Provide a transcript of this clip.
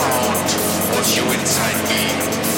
found what you inside me.